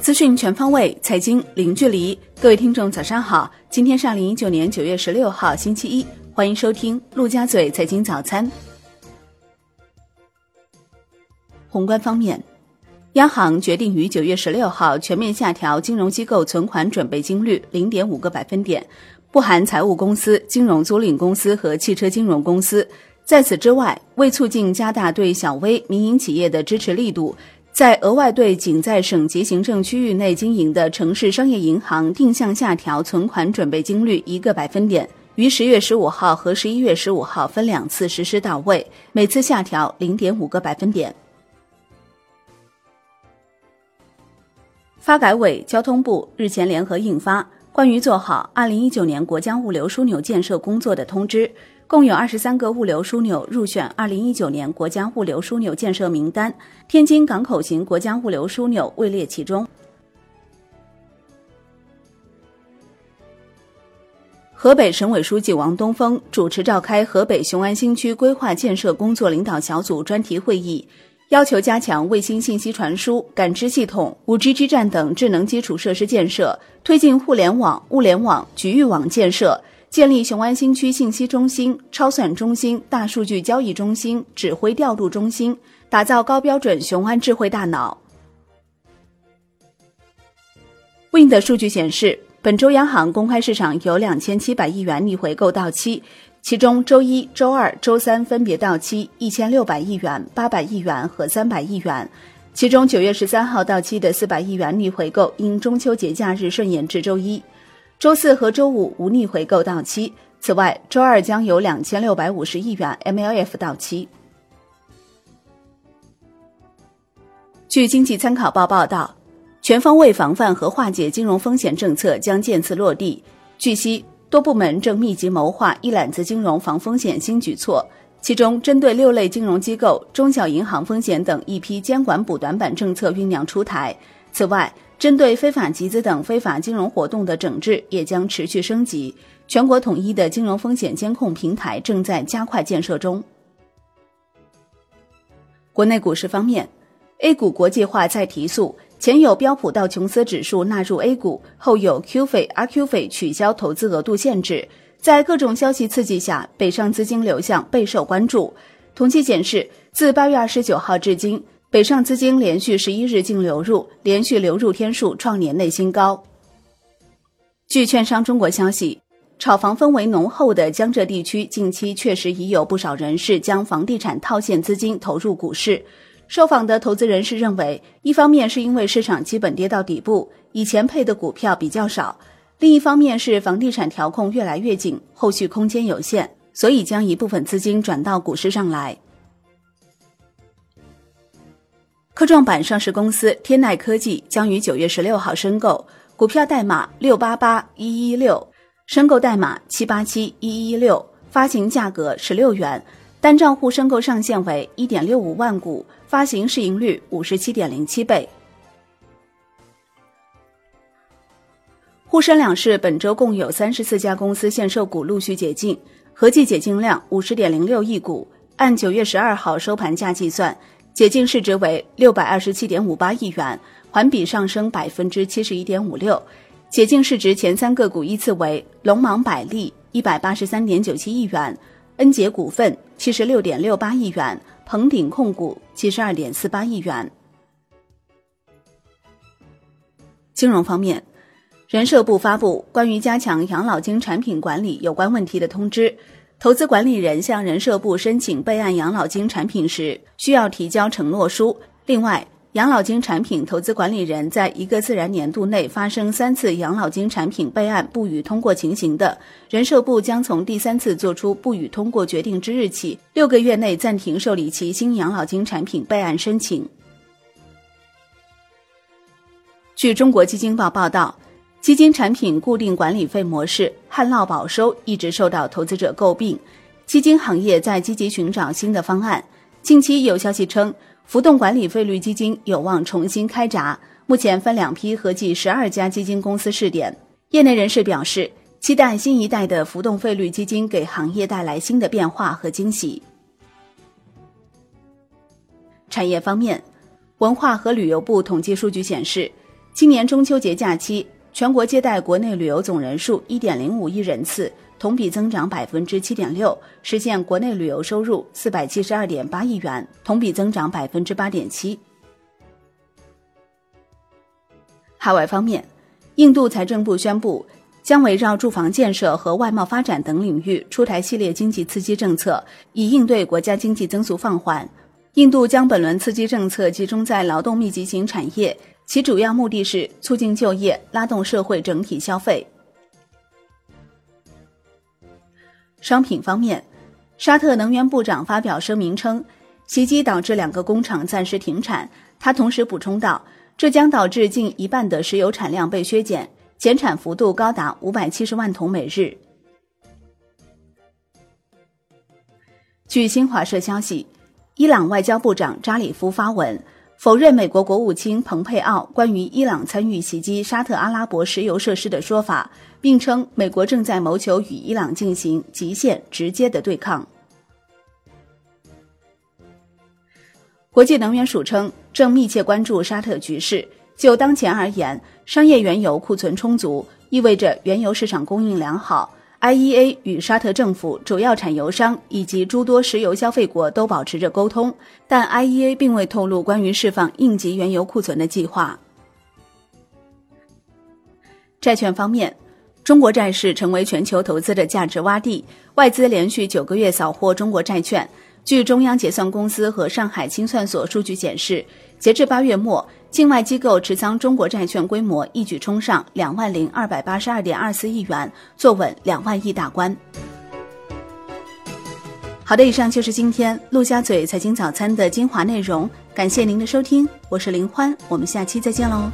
资讯全方位，财经零距离。各位听众，早上好！今天是二零一九年九月十六号，星期一，欢迎收听陆家嘴财经早餐。宏观方面，央行决定于九月十六号全面下调金融机构存款准备金率零点五个百分点，不含财务公司、金融租赁公司和汽车金融公司。在此之外，为促进加大对小微民营企业的支持力度。在额外对仅在省级行政区域内经营的城市商业银行定向下调存款准备金率一个百分点，于十月十五号和十一月十五号分两次实施到位，每次下调零点五个百分点。发改委、交通部日前联合印发《关于做好二零一九年国家物流枢纽建设工作的通知》。共有二十三个物流枢纽入选二零一九年国家物流枢纽建设名单，天津港口型国家物流枢纽位列其中。河北省委书记王东峰主持召开河北雄安新区规划建设工作领导小组专题会议，要求加强卫星信息传输、感知系统、五 G 基站等智能基础设施建设，推进互联网、物联网、局域网建设。建立雄安新区信息中心、超算中心、大数据交易中心、指挥调度中心，打造高标准雄安智慧大脑。Wind 数据显示，本周央行公开市场有两千七百亿元逆回购到期，其中周一周二、周三分别到期一千六百亿元、八百亿元和三百亿元。其中九月十三号到期的四百亿元逆回购，因中秋节假日顺延至周一。周四和周五无逆回购到期。此外，周二将有两千六百五十亿元 MLF 到期。据经济参考报报道，全方位防范和化解金融风险政策将渐次落地。据悉，多部门正密集谋划一揽子金融防风险新举措，其中针对六类金融机构、中小银行风险等一批监管补短板政策酝酿出台。此外，针对非法集资等非法金融活动的整治也将持续升级，全国统一的金融风险监控平台正在加快建设中。国内股市方面，A 股国际化再提速，前有标普道琼斯指数纳入 A 股，后有 Q 费、RQ 费取消投资额度限制，在各种消息刺激下，北上资金流向备受关注。统计显示，自八月二十九号至今。北上资金连续十一日净流入，连续流入天数创年内新高。据券商中国消息，炒房氛围浓厚的江浙地区近期确实已有不少人士将房地产套现资金投入股市。受访的投资人士认为，一方面是因为市场基本跌到底部，以前配的股票比较少；另一方面是房地产调控越来越紧，后续空间有限，所以将一部分资金转到股市上来。科创板上市公司天籁科技将于九月十六号申购，股票代码六八八一一六，申购代码七八七一一六，发行价格十六元，单账户申购上限为一点六五万股，发行市盈率五十七点零七倍。沪深两市本周共有三十四家公司限售股陆续解禁，合计解禁量五十点零六亿股，按九月十二号收盘价计算。解禁市值为六百二十七点五八亿元，环比上升百分之七十一点五六。解禁市值前三个股依次为龙芒百利一百八十三点九七亿元，恩捷股份七十六点六八亿元，鹏鼎控股七十二点四八亿元。金融方面，人社部发布关于加强养老金产品管理有关问题的通知。投资管理人向人社部申请备案养老金产品时，需要提交承诺书。另外，养老金产品投资管理人在一个自然年度内发生三次养老金产品备案不予通过情形的，人社部将从第三次作出不予通过决定之日起，六个月内暂停受理其新养老金产品备案申请。据中国基金报报道。基金产品固定管理费模式旱涝保收一直受到投资者诟病，基金行业在积极寻找新的方案。近期有消息称，浮动管理费率基金有望重新开闸，目前分两批，合计十二家基金公司试点。业内人士表示，期待新一代的浮动费率基金给行业带来新的变化和惊喜。产业方面，文化和旅游部统计数据显示，今年中秋节假期，全国接待国内旅游总人数一点零五亿人次，同比增长百分之七点六，实现国内旅游收入四百七十二点八亿元，同比增长百分之八点七。海外方面，印度财政部宣布，将围绕住房建设和外贸发展等领域出台系列经济刺激政策，以应对国家经济增速放缓。印度将本轮刺激政策集中在劳动密集型产业，其主要目的是促进就业、拉动社会整体消费。商品方面，沙特能源部长发表声明称，袭击导致两个工厂暂时停产。他同时补充道，这将导致近一半的石油产量被削减，减产幅度高达五百七十万桶每日。据新华社消息。伊朗外交部长扎里夫发文否认美国国务卿蓬佩奥关于伊朗参与袭击沙特阿拉伯石油设施的说法，并称美国正在谋求与伊朗进行极限直接的对抗。国际能源署称，正密切关注沙特局势。就当前而言，商业原油库存充足，意味着原油市场供应良好。IEA 与沙特政府、主要产油商以及诸多石油消费国都保持着沟通，但 IEA 并未透露关于释放应急原油库存的计划。债券方面，中国债市成为全球投资的价值洼地，外资连续九个月扫货中国债券。据中央结算公司和上海清算所数据显示，截至八月末。境外机构持仓中国债券规模一举冲上两万零二百八十二点二四亿元，坐稳两万亿大关。好的，以上就是今天陆家嘴财经早餐的精华内容，感谢您的收听，我是林欢，我们下期再见喽。